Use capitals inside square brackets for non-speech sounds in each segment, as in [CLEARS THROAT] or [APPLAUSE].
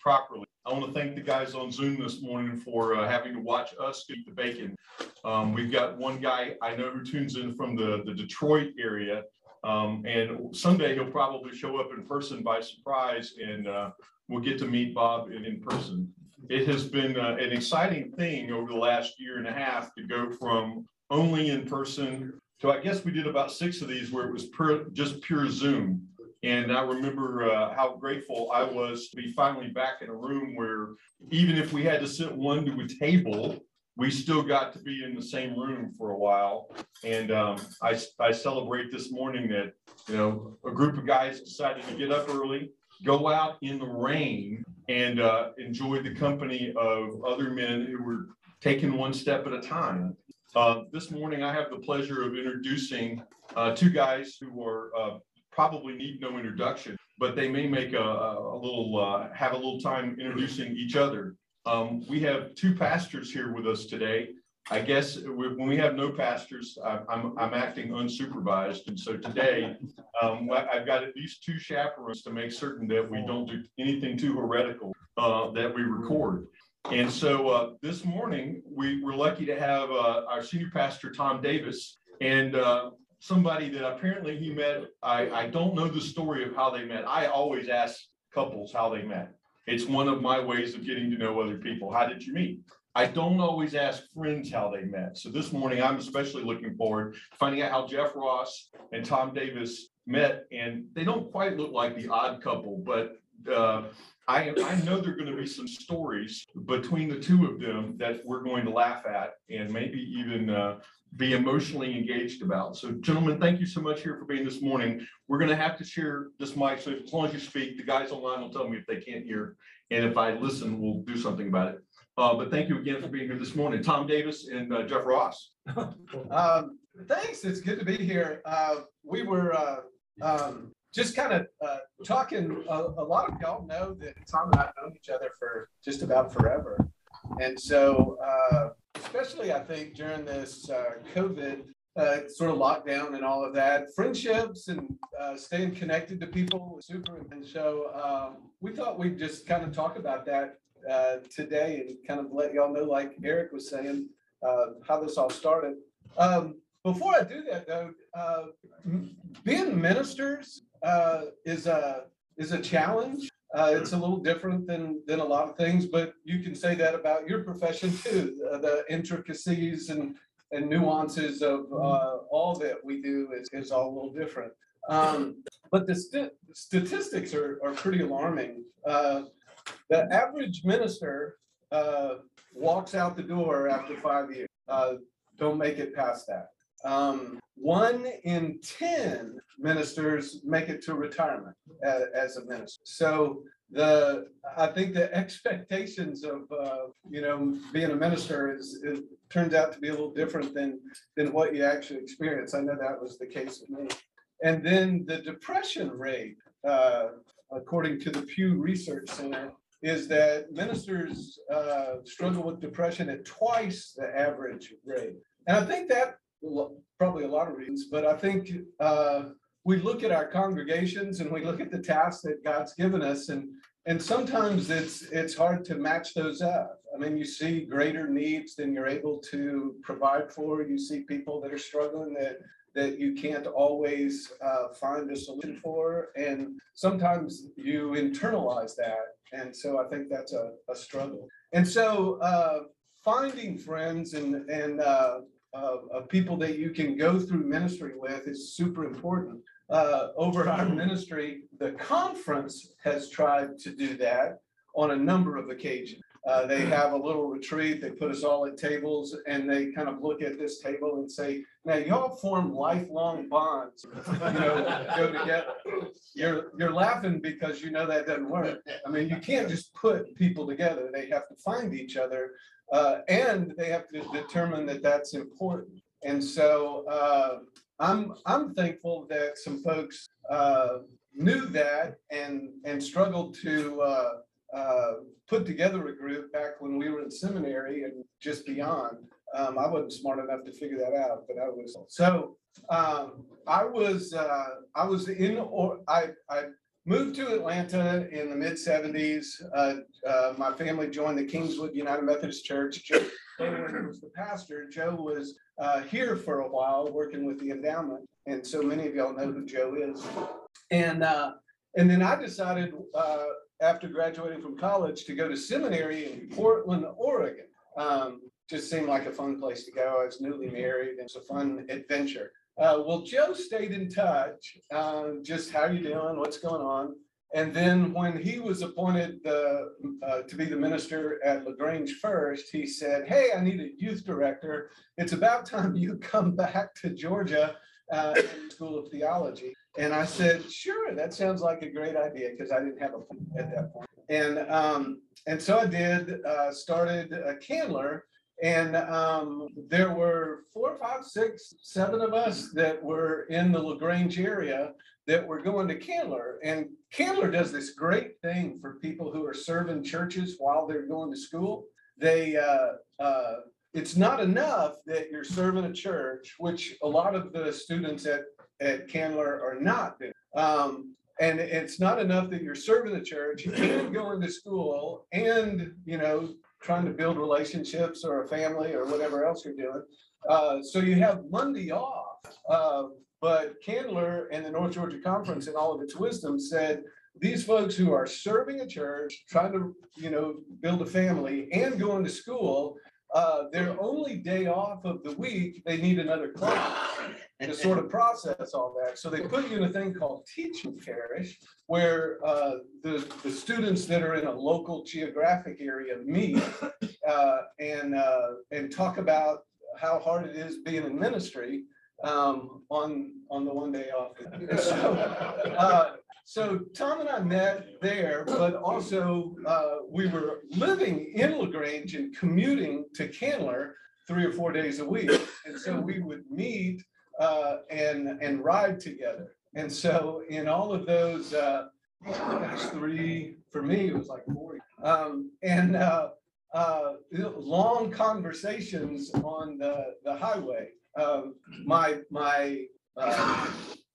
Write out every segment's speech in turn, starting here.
properly. I want to thank the guys on Zoom this morning for uh, having to watch us eat the bacon. Um, we've got one guy I know who tunes in from the, the Detroit area. Um, and someday he'll probably show up in person by surprise and uh, we'll get to meet Bob in, in person. It has been uh, an exciting thing over the last year and a half to go from only in person to I guess we did about six of these where it was per, just pure Zoom. And I remember uh, how grateful I was to be finally back in a room where even if we had to sit one to a table, we still got to be in the same room for a while. And um, I, I celebrate this morning that, you know, a group of guys decided to get up early, go out in the rain and uh, enjoy the company of other men who were taking one step at a time. Uh, this morning, I have the pleasure of introducing uh, two guys who are uh, probably need no introduction, but they may make a, a little, uh, have a little time introducing each other. Um, we have two pastors here with us today. I guess when we have no pastors, I'm, I'm acting unsupervised. And so today, um, I've got at least two chaperones to make certain that we don't do anything too heretical uh, that we record. And so uh, this morning, we were lucky to have uh, our senior pastor, Tom Davis, and uh, somebody that apparently he met. I, I don't know the story of how they met. I always ask couples how they met. It's one of my ways of getting to know other people. How did you meet? I don't always ask friends how they met. So this morning, I'm especially looking forward to finding out how Jeff Ross and Tom Davis met. And they don't quite look like the odd couple, but uh, I, I know there are going to be some stories between the two of them that we're going to laugh at and maybe even uh, be emotionally engaged about. So gentlemen, thank you so much here for being this morning. We're going to have to share this mic. So as long as you speak, the guys online will tell me if they can't hear. And if I listen, we'll do something about it. Uh, but thank you again for being here this morning. Tom Davis and uh, Jeff Ross. [LAUGHS] um, thanks. It's good to be here. Uh, we were uh, um, just kind of uh, talking. A, a, lot of y'all know that Tom and I have known each other for just about forever. And so, uh, especially I think during this uh, COVID uh, sort of lockdown and all of that, friendships and uh, staying connected to people was super. And so um, we thought we'd just kind of talk about that uh, today and kind of let y'all know, like Eric was saying, how this all started. Um, before I do that, though, being ministers uh, is a is a challenge. Uh, it's a little different than than a lot of things, but you can say that about your profession too. Uh, the intricacies and and nuances of uh, all that we do is, is all a little different. Um, but the st- statistics are, are pretty alarming. Uh, the average minister uh, walks out the door after five years. Uh, don't make it past that. Um, one in 10 ministers make it to retirement as, as a minister. So the I think the expectations of uh, you know being a minister is, turns out to be a little different than than what you actually experience. I know that was the case with me. And then the depression rate, uh, according to the Pew Research Center, is that ministers uh, struggle with depression at twice the average rate. And I think that probably a lot of reasons, but I think uh, we look at our congregations and we look at the tasks that God's given us, and and sometimes it's it's hard to match those up. I mean, you see greater needs than you're able to provide for. You see people that are struggling that that you can't always uh, find a solution for, and sometimes you internalize that, and so I think that's a, a struggle. And so uh, finding friends and and uh, of, of people that you can go through ministry with is super important. Uh, over our ministry, the conference has tried to do that on a number of occasions. Uh, they have a little retreat. They put us all at tables and they kind of look at this table and say, now y'all form lifelong bonds, you know, [LAUGHS] go together. You're, you're laughing because you know that doesn't work. I mean, you can't just put people together. They have to find each other uh, and they have to determine that that's important. And so uh, I'm I'm thankful that some folks uh, knew that and and struggled to uh, uh, put together a group back when we were in seminary and just beyond. Um, I wasn't smart enough to figure that out, but I was. So um, I was uh, I was in or I I moved to Atlanta in the mid seventies. Uh, uh, my family joined the Kingswood United Methodist Church. Joe was the pastor. Joe was uh, here for a while, working with the endowment. And so many of y'all know who Joe is. And, uh, and then I decided, uh, after graduating from college to go to seminary in Portland, Oregon. Um, just seemed like a fun place to go. I was newly married. It was a fun adventure. Uh, well, Joe stayed in touch, uh, just how you doing, what's going on? And then when he was appointed the, uh, to be the minister at LaGrange First, he said, hey, I need a youth director. It's about time you [LAUGHS] come back to Georgia uh, School of Theology. And I said, sure, that sounds like a great idea because I didn't have a at that point. And um, and so I did, uh, started a Candler. And um, there were four, five, six, seven of us that were in the LaGrange area that were going to Candler. And Candler does this great thing for people who are serving churches while they're going to school. They, uh, uh, it's not enough that you're serving a church, which a lot of the students at, at Candler are not. Um, and it's not enough that you're serving the church and going to school and, you know, trying to build relationships or a family or whatever else you're doing. Uh, so you have Monday off. Uh, but Candler and the North Georgia Conference in all of its wisdom said, these folks who are serving a church, trying to, you know, build a family and going to school, uh, their only day off of the week, they need another class to sort of process all that. So they put you in a thing called teaching parish, where uh, the, the students that are in a local geographic area meet uh, and, uh, and talk about how hard it is being in ministry um, on, on the one day off. So, uh, so Tom and I met there, but also uh, we were living in LaGrange and commuting to Candler three or four days a week. And so we would meet uh, and, and ride together. And so in all of those, uh, three, for me, it was like four. Um, and uh, uh, long conversations on the, the highway. Um, my, my uh,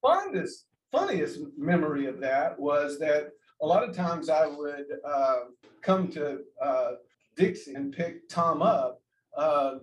fondest funniest memory of that was that a lot of times I would uh, come to Dixie and pick Tom up.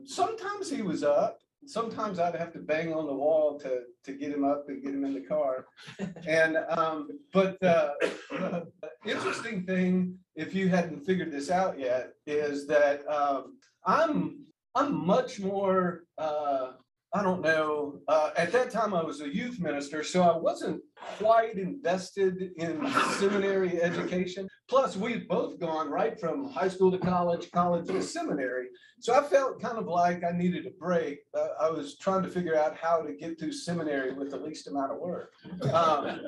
Sometimes he was up. Sometimes I'd have to bang on the wall to, to get him up and get him in the car. [LAUGHS] And um, but the, the interesting thing, if you hadn't figured this out yet, is that um, I'm I'm much more uh, I don't know. Uh, at that time, I was a youth minister, so I wasn't quite invested in seminary education. Plus, we've both gone right from high school to college, college to seminary. So I felt kind of like I needed a break. Uh, I was trying to figure out how to get through seminary with the least amount of work. Um,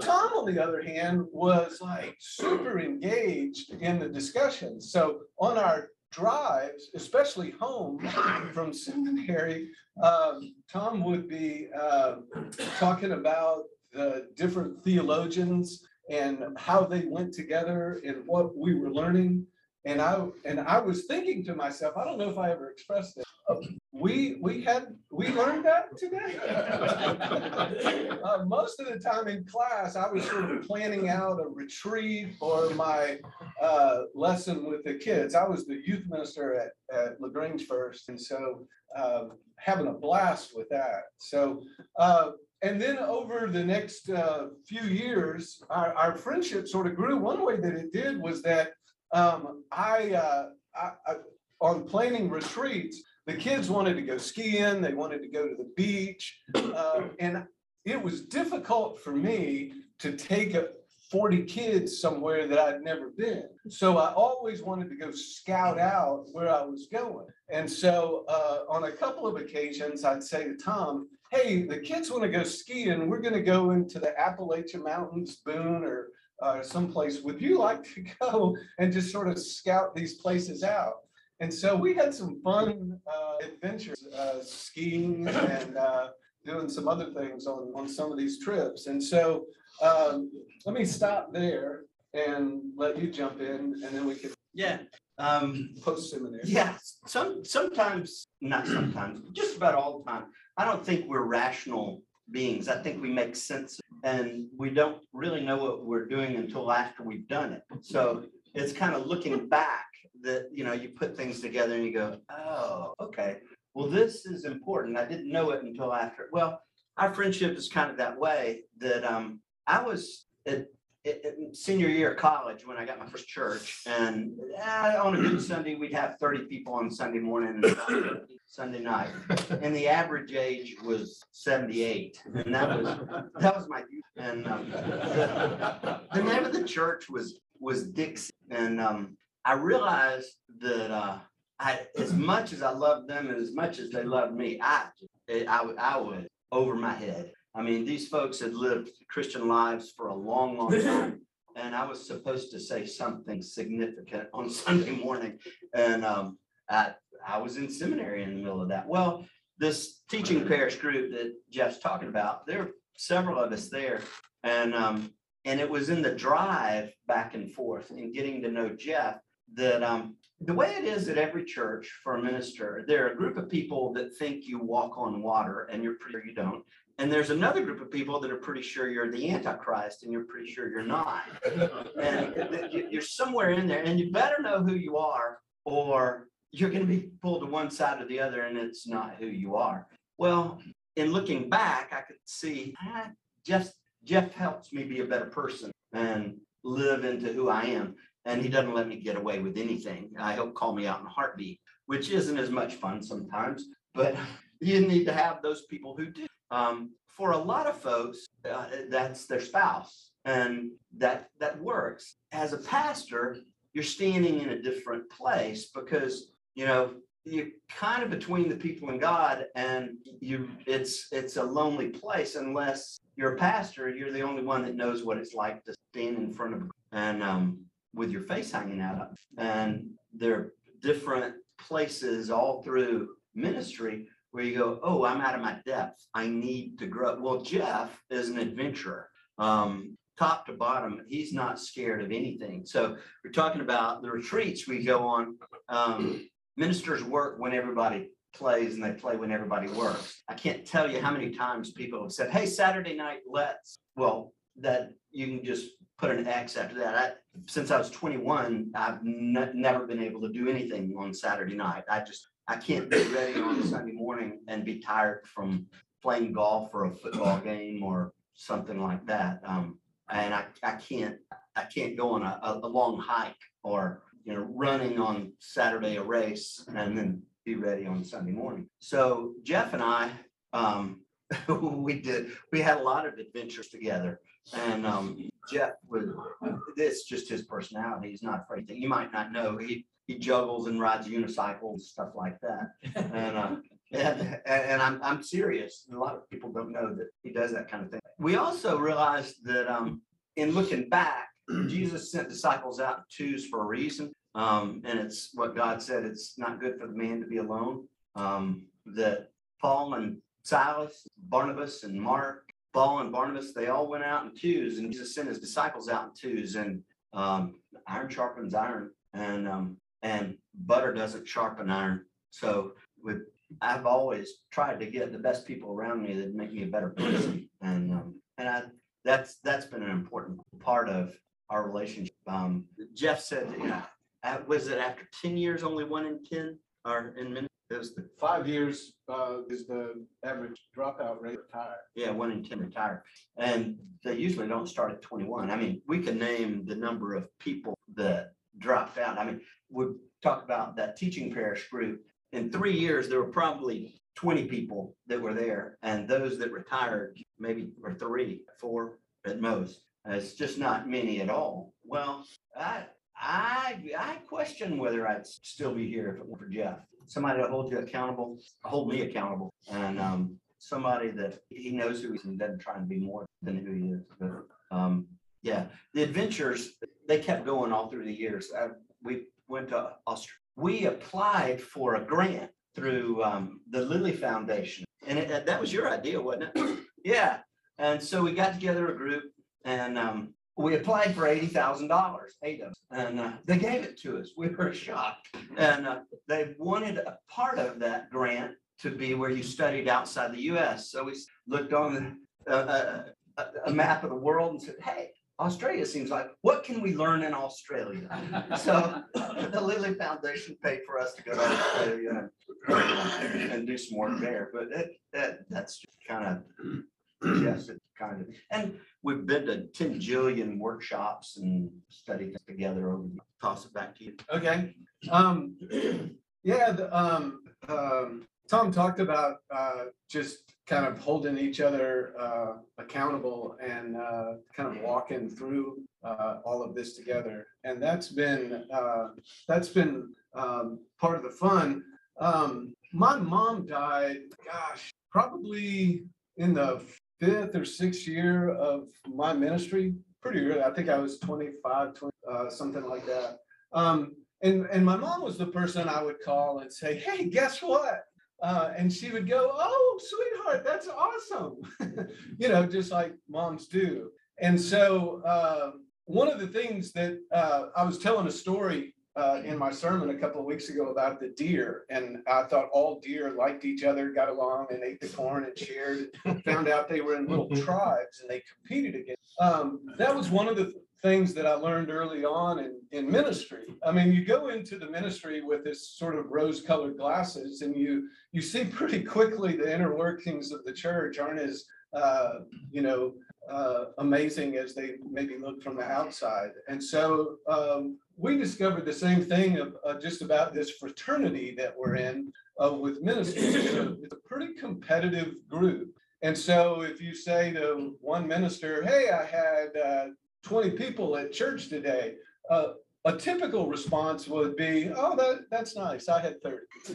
Tom, on the other hand, was like super engaged in the discussions. So on our drives, especially home from seminary, um, Tom would be uh, talking about the different theologians and how they went together and what we were learning. And I and I was thinking to myself, I don't know if I ever expressed it. Uh, we we had we learned that today. uh, most of the time in class, I was sort of planning out a retreat or my uh, lesson with the kids. I was the youth minister at, at Lagrange first, and so um, having a blast with that. So, uh, and then over the next uh, few years, our, our friendship sort of grew. One way that it did was that um, I, uh, I, I, on planning retreats, the kids wanted to go skiing, they wanted to go to the beach, uh, and it was difficult for me to take a, 40 kids somewhere that I'd never been. So I always wanted to go scout out where I was going. And so uh, on a couple of occasions, I'd say to Tom, hey, the kids want to go skiing. We're going to go into the Appalachian Mountains, Boone, or uh, someplace. Would you like to go and just sort of scout these places out? And so we had some fun uh, adventures, uh, skiing and uh, doing some other things on, on some of these trips. And so um, let me stop there and let you jump in and then we can Yeah, um, post seminary. yeah, some, sometimes, not sometimes, just about all the time. I don't think we're rational beings. I think we make sense and we don't really know what we're doing until after we've done it. So it's kind of looking back that, you know, you put things together and you go, oh, okay. Well, this is important. I didn't know it until after. Well, our friendship is kind of that way that um I was at, senior year of college when I got my first church and eh, on a good Sunday, we'd have thirty people on Sunday morning and [COUGHS] Sunday night. And the average age was seventy-eight and that was, that was my, youth. and um the the name of the church was, was Dixie. And um I realized that uh I, as much as I loved them and as much as they loved me, I, I, would- I was over my head. I mean, these folks had lived Christian lives for a long, long [LAUGHS] time. And I was supposed to say something significant on [LAUGHS] Sunday morning. And um, I, I was in seminary in the middle of that. Well, this teaching parish group that Jeff's talking about, there are several of us there. And um, and it was in the drive back and forth and getting to know Jeff that um, the way it is at every church for a minister, there are a group of people that think you walk on water and you're pretty sure you don't. And there's another group of people that are pretty sure you're the Antichrist and you're pretty sure you're not. And you- you're somewhere in there and you better know who you are or you're going to be pulled to one side or the other and it's not who you are. Well, in looking back, I could see ah, Jeff, Jeff helps me be a better person and live into who I am. And he doesn't let me get away with anything. I hope call me out in a heartbeat, which isn't as much fun sometimes, but [LAUGHS] you need to have those people who do. Um, for a lot of folks, uh, that's their spouse and that, that works. As a pastor, you're standing in a different place because, you know, you're kind of between the people and God and you, it's, it's a lonely place unless you're a pastor, you're the only one that knows what it's like to stand in front of, and, um, with your face hanging out. And there are different places all through ministry where you go, oh, I'm out of my depth. I need to grow. Well, Jeff is an adventurer. Um, top to bottom, he's not scared of anything. So we're talking about the retreats we go on. Um, ministers work when everybody plays and they play when everybody works. I can't tell you how many times people have said, hey, Saturday night, let's, well, that you can just put an X after that. I, since I was twenty-one, I've ne- never been able to do anything on Saturday night. I just, I can't be ready on Sunday morning and be tired from playing golf or a football game or something like that. Um, and I, I can't, I can't go on a, a, a long hike or, you know, running on Saturday a race and then be ready on Sunday morning. So Jeff and I, um, [LAUGHS] we did, we had a lot of adventures together. And um, Jeff was, this just his personality. He's not afraid. to. You might not know, he, he juggles and rides unicycles, stuff like that. And, uh, [LAUGHS] and, and I'm, I'm serious. A lot of people don't know that he does that kind of thing. We also realized that, um, in looking back, Jesus sent disciples out in twos for a reason. Um, and it's what God said, it's not good for the man to be alone. Um, that Paul and Silas, Barnabas and Mark, Paul and Barnabas, they all went out in twos and Jesus sent his disciples out in twos and, um, iron sharpens iron and, um, and butter doesn't sharpen iron. So with, I've always tried to get the best people around me that make me a better person. And, um, and I, that's, that's been an important part of our relationship. Um, Jeff said, uh, was it after ten years, only one in ten are in min? The, Five years uh, is the average dropout rate retired. yeah, one in ten retire. And they usually don't start at twenty-one. I mean, we can name the number of people that dropped out. I mean, we talk about that teaching parish group. In three years, there were probably twenty people that were there and those that retired, maybe were three, four at most. It's just not many at all. Well, I, I, I question whether I'd still be here if it weren't for Jeff. Somebody to hold you accountable, hold me accountable, and, um, somebody that he knows who he is and doesn't try and be more than who he is. But, um, yeah, the adventures, they kept going all through the years. Uh, we went to Australia. We applied for a grant through, um, the Lilly Foundation. And it, that was your idea, wasn't it? [CLEARS THROAT] Yeah, and so we got together a group and, um, we applied for eighty thousand dollars, eight of us, and uh, they gave it to us. We were [LAUGHS] shocked. And uh, they wanted a part of that grant to be where you studied outside the US. So we looked on a, a, a, a map of the world and said, hey, Australia seems like, what can we learn in Australia? [LAUGHS] So the Lilly Foundation paid for us to go to Australia and, and do some work there, but it, that, that's kind of, yes, it kind of, and we've been to ten jillion workshops and studied together over, the- toss it back to you. Okay, um, yeah, the, um, um, Tom talked about, uh, just kind of holding each other, uh, accountable and, uh, kind of walking through, uh, all of this together. And that's been, uh, that's been, um, part of the fun. Um, my mom died, gosh, probably in the fifth or sixth year of my ministry, pretty early. I think I was 25, 20, uh, something like that. Um, and, and my mom was the person I would call and say, hey, guess what? Uh, and she would go, oh, sweetheart, that's awesome. [LAUGHS] you know, just like moms do. And so uh, one of the things that uh, I was telling a story uh, in my sermon a couple of weeks ago about the deer, and I thought all deer liked each other, got along, and ate the corn and shared. and Found out they were in little tribes and they competed against. Um, that was one of the things that I learned early on in, in ministry. I mean, you go into the ministry with this sort of rose-colored glasses, and you you see pretty quickly the inner workings of the church aren't as uh, you know uh, amazing as they maybe look from the outside. And so um, we discovered the same thing of, uh, just about this fraternity that we're in uh, with ministers. It's a, pretty competitive group. And so if you say to one minister, hey, I had uh, 20 people at church today, uh, a typical response would be, oh, that, that's nice. I had 30. [LAUGHS]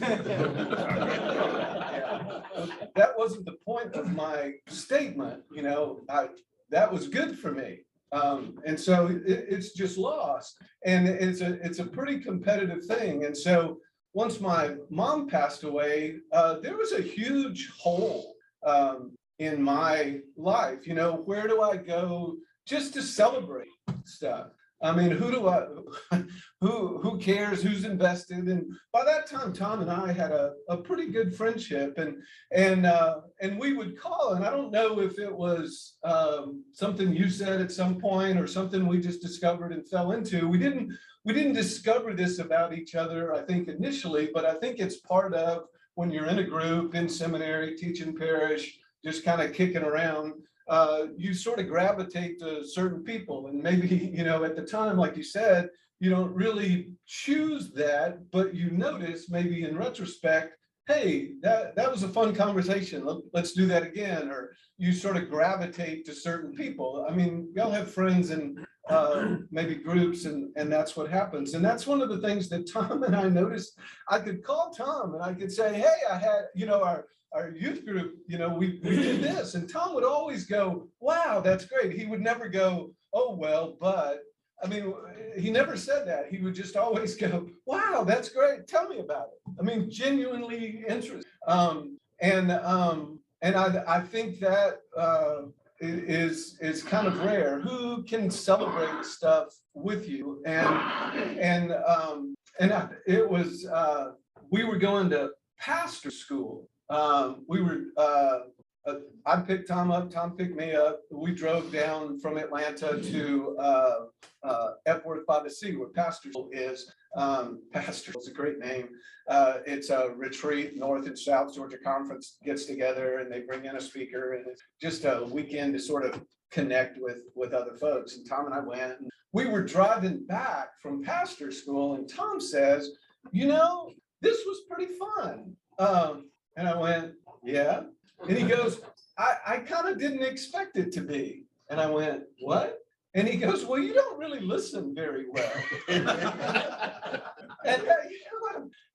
Yeah. That wasn't the point of my statement, you know, I, that was good for me. Um, and so it, it's just lost. And it's a, it's a pretty competitive thing. And so once my mom passed away, uh, there was a huge hole um, in my life. You know, where do I go just to celebrate stuff? I mean, who do I, [LAUGHS] who, who cares, who's invested? And by that time, Tom and I had a, a pretty good friendship and, and, uh, and we would call, and I don't know if it was, um, something you said at some point or something we just discovered and fell into. We didn't, we didn't discover this about each other, I think initially, but I think it's part of when you're in a group in seminary, teaching parish, just kind of kicking around uh, you sort of gravitate to certain people. And maybe, [LAUGHS] you know, at the time, like you said, you don't really choose that, but you notice maybe in retrospect, hey, that, that was a fun conversation. Let, let's do that again. Or you sort of gravitate to certain people. I mean, y'all have friends and uh, maybe groups and, and that's what happens. And that's one of the things that Tom [LAUGHS] and I noticed. I could call Tom and I could say, hey, I had, you know, our, our youth group, you know, we, we did this. And Tom would always go, wow, that's great. He would never go, oh, well, but, I mean, he never said that. He would just always go, wow, that's great. Tell me about it. I mean, genuinely interested. Um, and, um, and I, I think that, uh, is, is kind of rare. Who can celebrate stuff with you? And, and, um, and I- it was, uh, we were going to pastor school um, we were, uh, uh, I picked Tom up, Tom picked me up. We drove down from Atlanta to, uh, uh, Epworth by the Sea where Pastor is. Um, Pastor is a great name. Uh, it's a retreat, North and South Georgia Conference gets together and they bring in a speaker and it's just a weekend to sort of connect with, with other folks. And Tom and I went, and we were driving back from pastor school and Tom says, you know, this was pretty fun. Um, and I went, yeah. And he goes, I, I kind of didn't expect it to be. And I went, what? And he goes, well, you don't really listen very well. [LAUGHS] and, uh,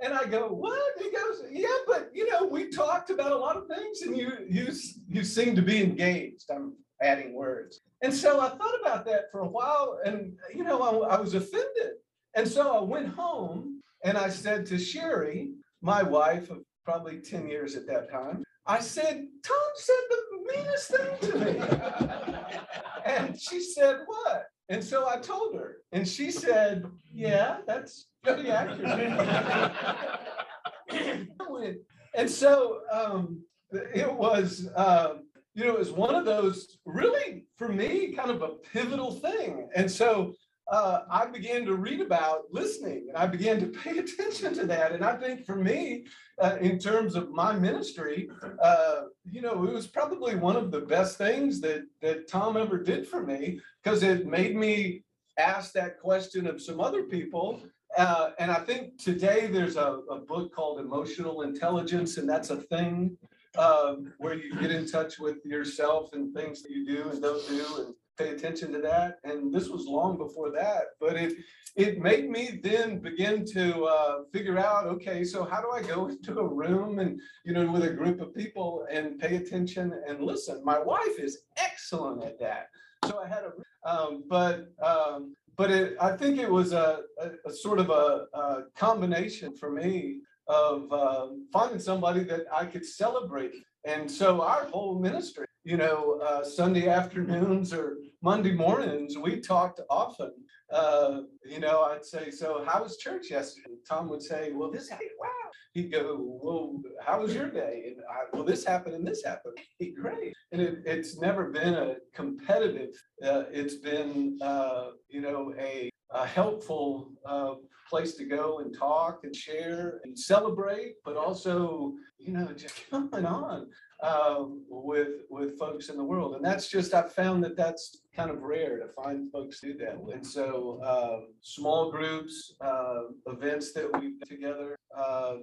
and I go, what? He goes, yeah, but you know, we talked about a lot of things and you, you, you seem to be engaged. I'm adding words. And so I thought about that for a while and, you know, I, I was offended. And so I went home and I said to Sherry, my wife of probably 10 years at that time, I said, Tom said the meanest thing to me. [LAUGHS] and she said, What? And so I told her, and she said, Yeah, that's pretty accurate. [LAUGHS] And so um, it was, um, you know, it was one of those really, for me, kind of a pivotal thing. And so uh, I began to read about listening and I began to [LAUGHS] pay attention to that. And I think for me, uh, in terms of my ministry, uh, you know, it was probably one of the best things that that Tom ever did for me because it made me ask that question of some other people. Uh, and I think today there's a, a book called Emotional Intelligence, and that's a thing um, where you get in touch with yourself and things that you do and don't do and pay attention to that. And this was long before that, but it it made me then begin to uh, figure out, okay, so how do I go [LAUGHS] into a room and you know with a group of people and pay attention and listen? My wife is excellent at that. So I had a, um, but um, but it, I think it was a, a, a sort of a, a combination for me of um, finding somebody that I could celebrate. And so our whole ministry, you know, uh, Sunday afternoons or Monday mornings, we talked often. Uh, you know, I'd say, so how was church yesterday? Tom would say, well, this happened. Wow. He'd go, well, how was your day? And I, well, this happened and this happened. Hey, great. And it, it's never been a competitive, uh, it's been, uh, you know, a, a helpful, uh, place to go and talk and share and celebrate, but also, you know, just [LAUGHS] coming on um, with with folks in the world. And that's just I've found that that's kind of rare to find folks do that. And so um, small groups, uh, events that we together,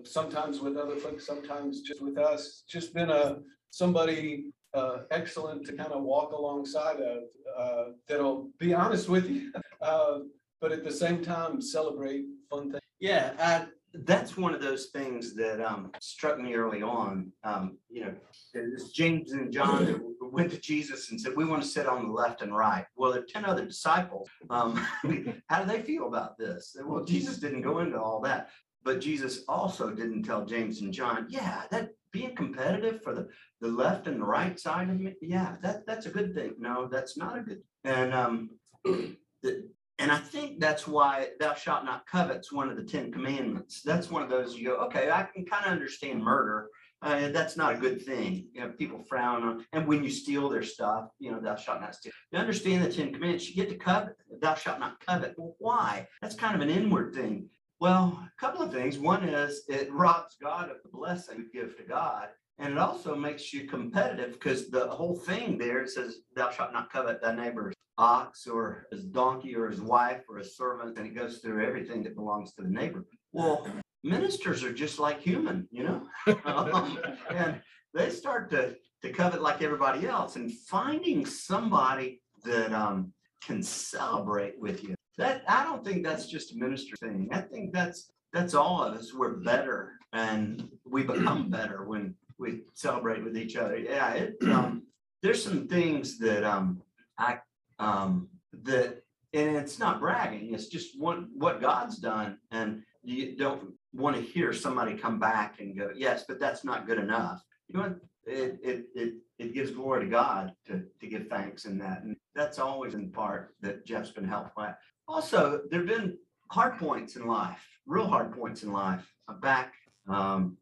sometimes with other folks, sometimes just with us. Just been a somebody uh, excellent to kind of walk alongside of. Uh, that'll be honest with you, uh, [LAUGHS] but at the same time celebrate fun things. Yeah, that's one of those things that um struck me early on. Um, you know, it's James and John went to Jesus and said, we want to sit on the left and right. Well, there are ten other disciples. Um, [LAUGHS] how do they feel about this? Well, Jesus didn't go into all that. But Jesus also didn't tell James and John, yeah, that being competitive for the, the left and the right side of me, yeah, that, that's a good thing. No, that's not a good. And um, [CLEARS THROAT] the, and I think that's why thou shalt not covet's one of the Ten Commandments. That's one of those you go, okay, I can kind of understand murder. Uh, that's not a good thing. You know, people frown on, and when you steal their stuff, you know, thou shalt not steal. You understand the Ten Commandments, you get to covet, thou shalt not covet. Well, why? That's kind of an inward thing. Well, a couple of things. One is it robs God of the blessing we give to God. And it also makes you competitive because the whole thing there, says, thou shalt not covet thy neighbor's ox or his donkey or his wife or his servant. And it goes through everything that belongs to the neighbor. Well, ministers are just like human, you know? [LAUGHS] And they start to, to covet like everybody else and finding somebody that um, can celebrate with you. That, I don't think that's just a minister thing. I think that's, that's all of us. We're better and we become better when we celebrate with each other. Yeah, it, um, there's some things that, um, I, um, that, and it's not bragging, it's just what, what God's done. And you don't want to hear somebody come back and go, yes, but that's not good enough. You know, it, it, it, it gives glory to God to, to give thanks in that. And that's always in part that Jeff's been helped by. Also, there've been hard points in life, real hard points in life. Uh, Back, um,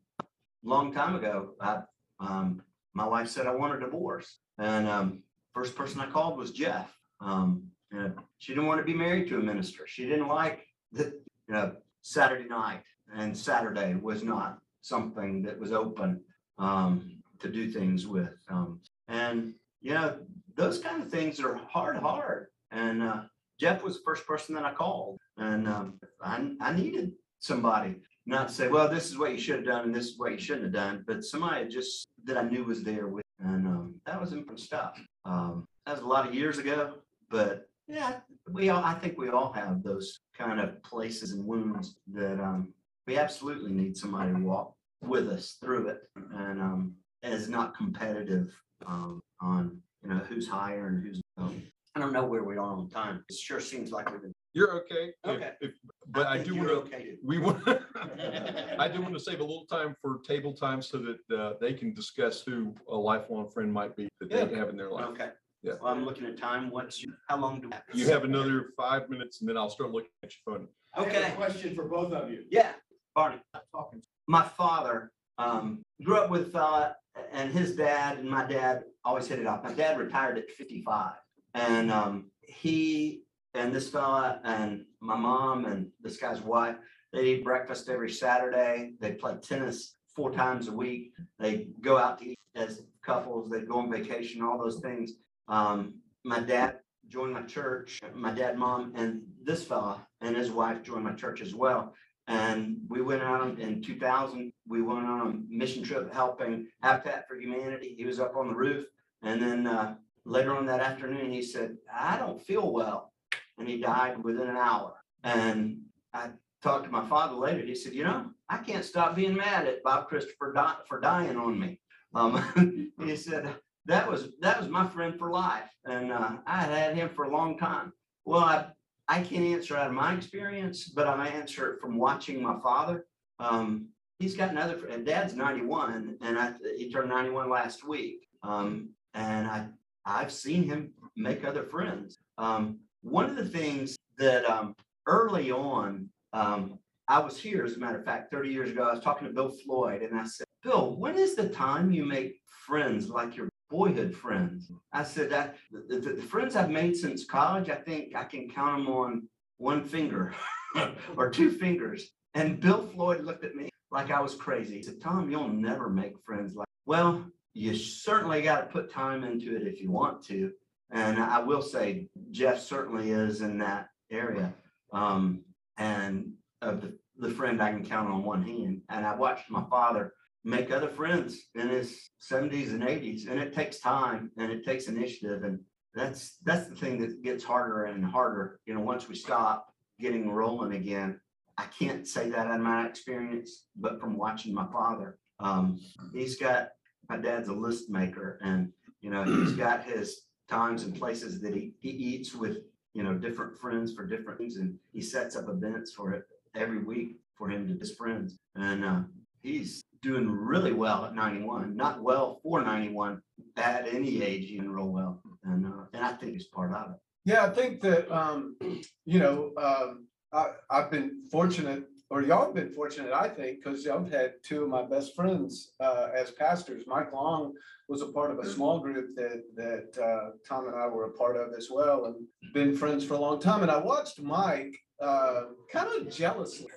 long time ago, I, um, my wife said I want a divorce. And, um, first person I called was Jeff. Um, and she didn't want to be married to a minister. She didn't like you know, Saturday night and Saturday was not something that was open, um, to do things with. Um, and, you know, those kind of things are hard, hard. And, uh, Jeff was the first person that I called and, um, I, I needed somebody not to say, well, this is what you should have done and this is what you shouldn't have done, but somebody just that I knew was there with, and um, that was important stuff. Um, that was a lot of years ago, but yeah, we all, I think we all have those kind of places and wounds that um, we absolutely need somebody to walk with us through it, and um, is not competitive um, on you know who's higher and who's. Um, I don't know where we are on time. It sure seems like we've been. You're okay. if- Okay. if- But I think do you're want to, okay. we want, [LAUGHS] I do want to save a little time for table time so that uh, they can discuss who a lifelong friend might be that they have in their life. Okay. Yeah. Well, I'm looking at time. What's, your- how long do? You have another five minutes and then I'll start looking at your phone. I have Okay. a question for both of you. Yeah, Barney. Talking. My father Um, grew up with a fella and his dad and my dad always hit it off. My dad retired at fifty-five. And um, he and this fella and my mom and this guy's wife, they eat breakfast every Saturday. They play tennis four times a week. They go out to eat as couples. They go on vacation, all those things. Um, my dad joined my church. My dad, mom, and this fella and his wife joined my church as well. And we went out in two thousand, we went on a mission trip helping Habitat for Humanity. He was up on the roof. And then uh, later on that afternoon, he said, I don't feel well. And he died within an hour. And I talked to my father later. He said, you know, I can't stop being mad at Bob Christopher for dying on me. Um, [LAUGHS] he said, that was, that was my friend for life. And uh, I had had him for a long time. Well, I, I can't answer out of my experience, but I answer it from watching my father. Um, he's got another, and dad's ninety-one and I, he turned ninety-one last week. Um, and I, I've seen him make other friends. Um, one of the things that, um, early on, um, I was here, as a matter of fact, thirty years ago, I was talking to Bill Floyd and I said, Bill, when is the time you make friends like your boyhood friends? I said that the, the, the friends I've made since college, I think I can count them on one finger [LAUGHS] or two fingers. And Bill Floyd looked at me like I was crazy. He said, Tom, you'll never make friends like, well, you certainly got to put time into it if you want to. And I will say Jeff certainly is in that area. Um, and of the, the friend I can count on one hand. And I watched my father make other friends in his seventies and eighties, and it takes time and it takes initiative. And that's, that's the thing that gets harder and harder, you know, once we stop getting rolling again. I can't say that in my experience, but from watching my father, um, he's got, my dad's a list maker and, you know, he's [CLEARS THROAT] got his times and places that he, he eats with, you know, different friends for different things and he sets up events for it every week for him to his friends. And, uh, he's doing really well at ninety-one, not well for ninety-one, at any age you can roll well. And, uh, and I think it's part of it. Yeah, I think that, um, [CLEARS THROAT] you know, um, I, I've been fortunate, or y'all have been fortunate, I think, because I've had two of my best friends, uh, as pastors. Mike Long was a part of a small group that, that, uh, Tom and I were a part of as well, and been friends for a long time. And I watched Mike, uh, kind of jealously,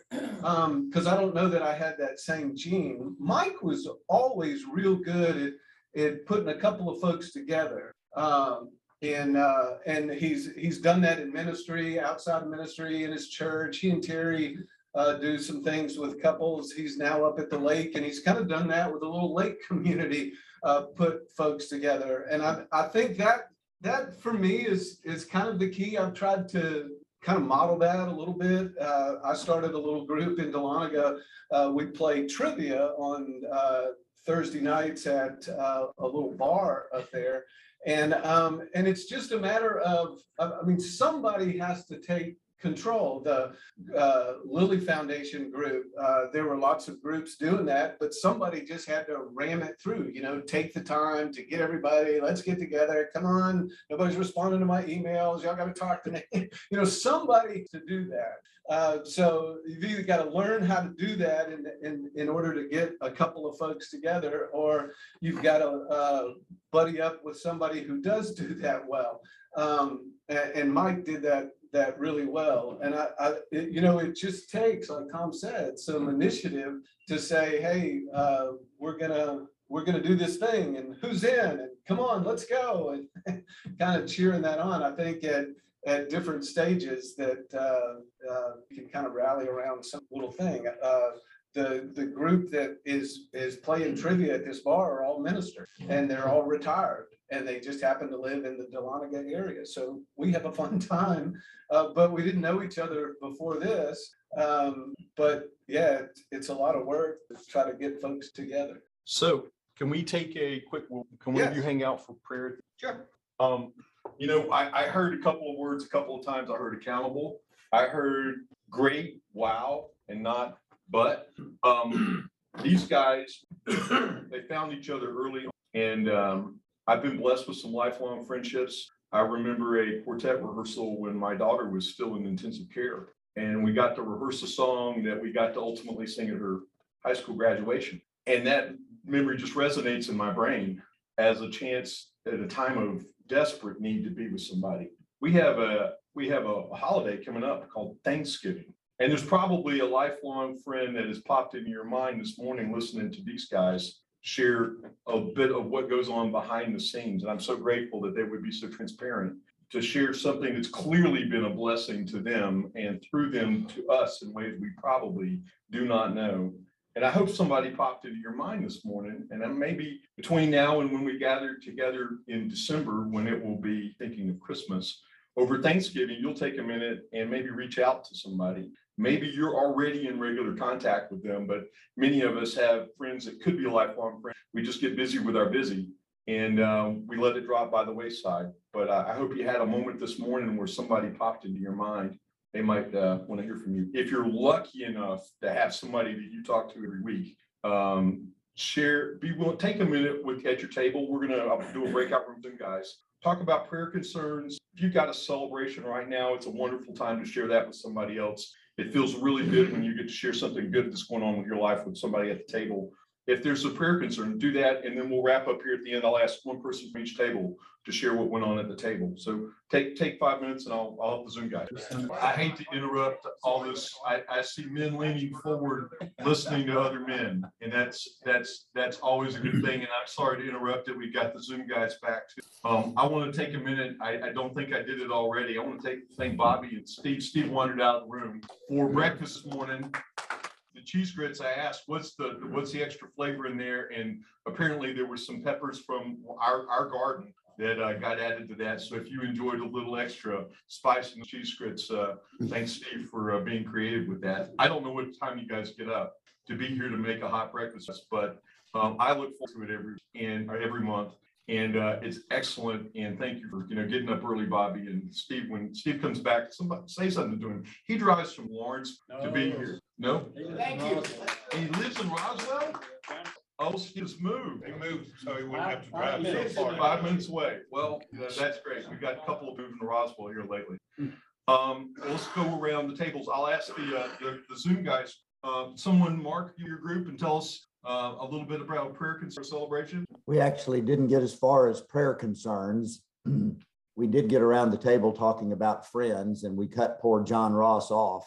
um, because I don't know that I had that same gene. Mike was always real good at, at putting a couple of folks together. Um, and, uh, and he's, he's done that in ministry, outside of ministry, in his church. He and Terry, uh, do some things with couples. He's now up at the lake and he's kind of done that with a little lake [LAUGHS] community, uh, put folks together. And I, I think that, that for me is, is kind of the key. I've tried to kind of model that a little bit. Uh, I started a little group in Dahlonega. Uh, we play trivia on, uh, Thursday nights at, uh, a little bar up there. And, um, and it's just a matter of, I I mean, somebody has to take control. The, uh, Lilly Foundation group, uh, there were lots of groups doing that, but somebody just had to ram it through, you know, take the time to get everybody, let's get together, come on, nobody's responding to my emails, y'all gotta talk to me. [LAUGHS] You know, somebody to do that. Uh, so you've either got to learn how to do that in, in, in order to get a couple of folks together, or you've got to, uh, buddy up with somebody who does do that well. Um, and, and Mike did that, that really well. And I, I, it- you know, it just takes, like Tom said, some initiative to say, hey, uh, we're gonna, we're gonna do this thing and who's in and come on, let's go. And [LAUGHS] kind of cheering that on, I think at, at different stages that, uh, uh, can kind of rally around some little thing. The, the group that is, is playing trivia at this bar are all ministers and they're all retired and they just happen to live in the Dahlonega area. So we have a fun [LAUGHS] time, uh, but we didn't know each other before this. Um, but yeah, it's- it's a lot of work to try to get folks together. So can we take a quick, can one of you hang out for prayer? Sure. Um, you know, I, I heard a couple of words a couple of times. I heard accountable. I heard great, wow, and not but. Um, [CLEARS THROAT] these guys, they found each other early and, um, I've been blessed with some lifelong friendships. I remember a quartet rehearsal when my daughter was still in intensive care. And we got to rehearse a song that we got to ultimately sing at her high school graduation. And that memory just resonates in my brain as a chance at a time of desperate need to be with somebody. We have a, we have a holiday coming up called Thanksgiving. And there's probably a lifelong friend that has popped into your mind this morning, listening to these guys share a bit of what goes on behind the scenes. And I'm so grateful that they would be so transparent to share something that's clearly been a blessing to them and through them to us in ways we probably do not know. And I hope somebody popped into your mind this morning and maybe between now and when we gather together in December, when it will be thinking of Christmas, over Thanksgiving, you'll take a minute and maybe reach out to somebody. Maybe you're already in regular contact with them, but many of us have friends that could be lifelong friends. We just get busy with our busy and um, we let it drop by the wayside. But I, I hope you had a moment this morning where somebody popped into your mind. They might uh, want to hear from you. If you're lucky enough to have somebody that you talk to every week, um, share, be willing, take a minute with at your table. We're gonna I'll do a breakout room Zoom, guys. Talk about prayer concerns. If you've got a celebration right now, it's a wonderful time to share that with somebody else. It feels really good when you get to share something good that's going on with your life with somebody at the table. If there's a prayer concern, do that, and then we'll wrap up here at the end. I'll ask one person from each table to share what went on at the table. So take, take five minutes and I'll, I'll help the Zoom guys. I hate to interrupt all this. I, I see men leaning forward, listening to other men. And that's, that's, that's always a good thing. And I'm sorry to interrupt it. We've got the Zoom guys back too. Um, I want to take a minute. I, I don't think I did it already. I want to take, thank Bobby and Steve. Steve wandered out of the room for breakfast this morning the cheese grits, I asked, what's the, what's the extra flavor in there? And apparently there were some peppers from our, our garden that uh, got added to that. So if you enjoyed a little extra spice in the cheese grits, uh, thanks Steve for uh, being creative with that. I don't know what time you guys get up to be here to make a hot breakfast, but um, I look forward to it every, and every month. And uh, it's excellent. And thank you for, you know, getting up early, Bobby and Steve. When Steve comes back, somebody say something to him. He drives from Lawrence to be here. No? Thank you. He lives in Roswell? Oh, Steve's moved. He moved, so he wouldn't have to drive so minutes far. five minutes away. Well, tha- that's great. We've got a couple of moving to Roswell here lately. Um, let's go around the tables. I'll ask the, uh, the, the Zoom guys, uh, someone mark your group and tell us, uh, a little bit about prayer concern celebration. We actually didn't get as far as prayer concerns. [CLEARS THROAT] We did get around the table talking about friends and we cut poor John Ross off.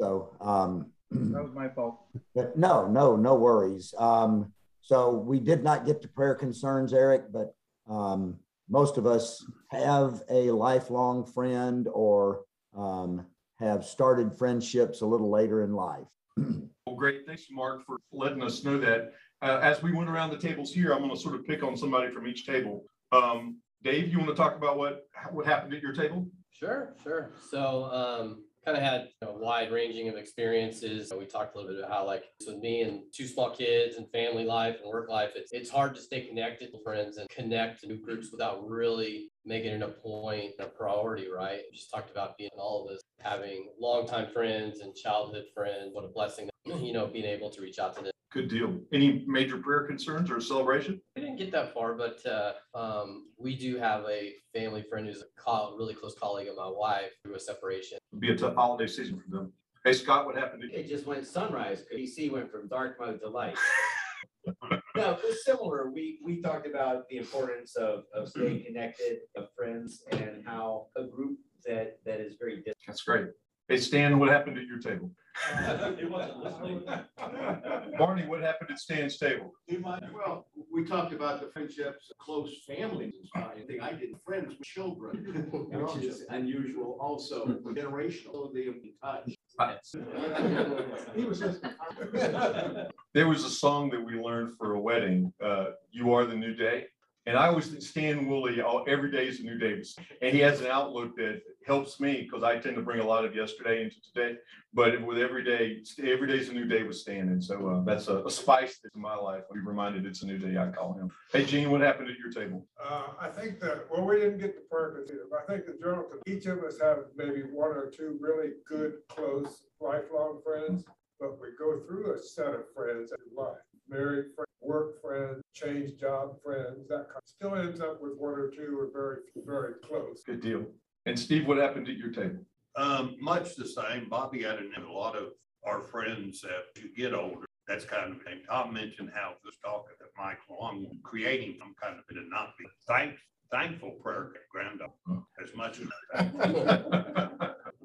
So, um, That was my fault. but no, no, no worries. Um, so we did not get to prayer concerns, Eric, but, um, most of us have a lifelong friend or, um, have started friendships a little later in life. [CLEARS THROAT] Well, great. Thanks, Mark, for letting us know that. Uh, as we went around the tables here, I'm gonna sort of pick on somebody from each table. Um, Dave, you want to talk about what, what happened at your table? Sure, sure. So, um, kind of had a wide ranging of experiences. We talked a little bit about how like with me and two small kids and family life and work life, it's, it's hard to stay connected to friends and connect to new groups without really making it a point, a priority, right? We just talked about being all of us having longtime friends and childhood friends. What a blessing, you know, being able to reach out to them. Good deal. Any major prayer concerns or celebration? We didn't get that far, but uh, um, we do have a family friend who's a co- really close colleague of my wife through a separation. It'll Be a tough holiday season for them. Hey, Scott, what happened to you? It just went sunrise. DC went from dark mode to light. [LAUGHS] No, it was similar. We, we talked about the importance of, of staying connected, of friends and how a group that, that is very different. That's great. Hey, Stan, what happened at your table? It wasn't listening. [LAUGHS] Barney, what happened at Stan's table? Do you mind? Well, we talked about the friendships, close families and stuff. I think I did friends with children, [LAUGHS] which is unusual also, [LAUGHS] generational, so they in touch. He was just. There was a song that we learned for a wedding, uh, You Are the New Day. And I always think Stan Woolley, every day is a new day. And he has an outlook that helps me because I tend to bring a lot of yesterday into today. But with every day, every day is a new day with Stan. And so uh, that's a, a spice that's in my life. Be reminded it's a new day, I call him. Hey, Gene, what happened at your table? Uh, I think that, well, we didn't get the purpose here, but I think the general, each of us have maybe one or two really good, close, lifelong friends. But we go through a set of friends in life, married, friends, work friends, change job friends, that kind, still ends up with one or two who are very, very close. Good deal. And Steve, what happened at your table? Um, much the same. Bobby had a a lot of our friends that you get older that's kind of the thing. Tom mentioned how this talking that Michael, I'm creating some kind of, it not be thanks, thankful prayer granddaughter as much as [LAUGHS]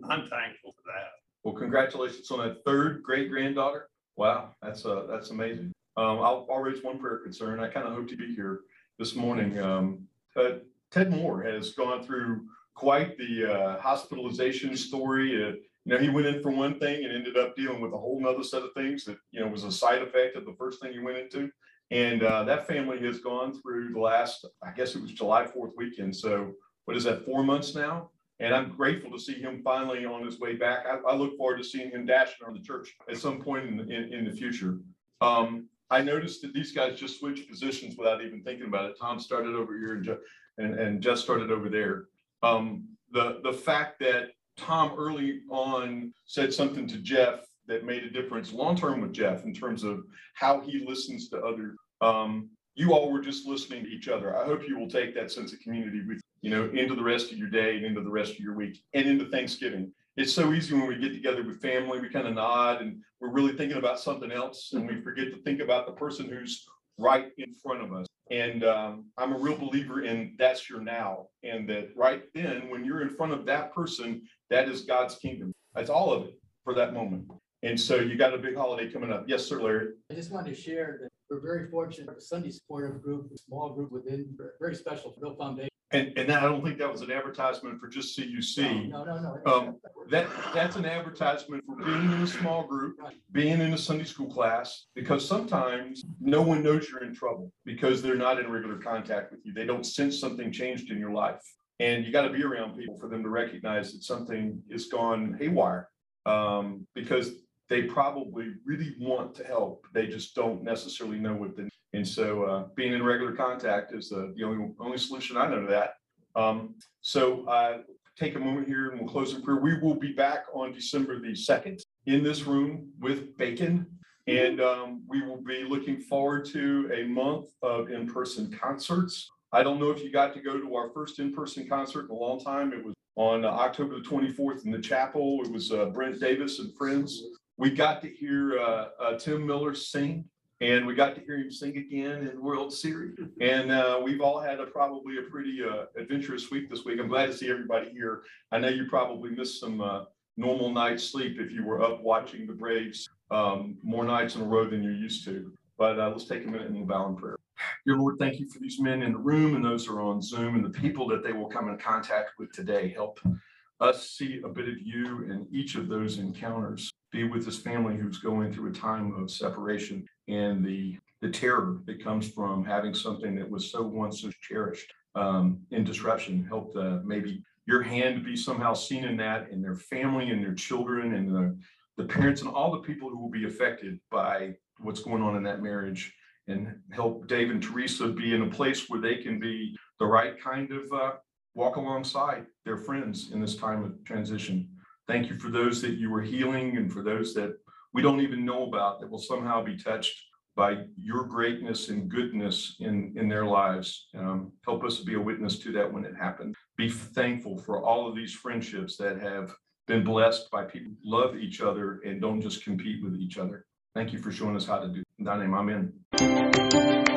I'm thankful for that. Well, congratulations on that third great granddaughter. Wow, that's uh, that's amazing. Um, I'll, I'll raise one prayer concern. I kind of hope to be here this morning. Um, uh, Ted Moore has gone through quite the uh, hospitalization story. Uh, you know, he went in for one thing and ended up dealing with a whole nother set of things that, you know, was a side effect of the first thing he went into. And uh, that family has gone through the last, I guess it was July 4th weekend. So what is that, four months now? And I'm grateful to see him finally on his way back. I, I look forward to seeing him dashing around the church at some point in, in, in the future. Um, I noticed that these guys just switched positions without even thinking about it. Tom started over here and, Jeff, and, and Jess started over there. Um, the, the fact that Tom early on said something to Jeff that made a difference long-term with Jeff in terms of how he listens to other. Um, you all were just listening to each other. I hope you will take that sense of community with, you know, into the rest of your day and into the rest of your week and into Thanksgiving. It's so easy when we get together with family, we kind of nod and we're really thinking about something else and we forget to think about the person who's right in front of us. And um, I'm a real believer in that's your now. And that right then, when you're in front of that person, that is God's kingdom. That's all of it for that moment. And so you got a big holiday coming up. Yes, sir, Larry. I just wanted to share that we're very fortunate, Sunday supportive group, a small group within, very special, Bill Foundation. And, and that, I don't think that was an advertisement for just CUC. No, no, no. Um, That, that's an advertisement for being in a small group, being in a Sunday school class, because sometimes no one knows you're in trouble because they're not in regular contact with you. They don't sense something changed in your life. And you got to be around people for them to recognize that something is gone haywire. Um, because they probably really want to help. They just don't necessarily know what they, and so, uh, being in regular contact is the, the only, only solution I know to that. Um, so, uh, take a moment here and we'll close in prayer. We will be back on December the second in this room with Bacon. And um, we will be looking forward to a month of in-person concerts. I don't know if you got to go to our first in-person concert in a long time. It was on uh, October the twenty-fourth in the chapel. It was uh, Brent Davis and friends. We got to hear uh, uh, Tim Miller sing. And we got to hear him sing again in World Series. And uh, we've all had a probably a pretty uh, adventurous week this week. I'm glad to see everybody here. I know you probably missed some uh, normal night's sleep if you were up watching the Braves um, more nights in a row than you're used to. But uh, let's take a minute and we'll bow in prayer. Dear Lord, thank you for these men in the room and those who are on Zoom and the people that they will come in contact with today. Help us see a bit of you in each of those encounters. Be with this family who's going through a time of separation and the the terror that comes from having something that was so once so cherished um, in disruption. Help uh, maybe your hand be somehow seen in that, in their family and their children and the the parents and all the people who will be affected by what's going on in that marriage and help Dave and Teresa be in a place where they can be the right kind of uh, walk alongside their friends in this time of transition. Thank you for those that you were healing and for those that we don't even know about that will somehow be touched by your greatness and goodness in, in their lives. Um, help us be a witness to that when it happens. Be thankful for all of these friendships that have been blessed by people who love each other and don't just compete with each other. Thank you for showing us how to do. In thy name, amen.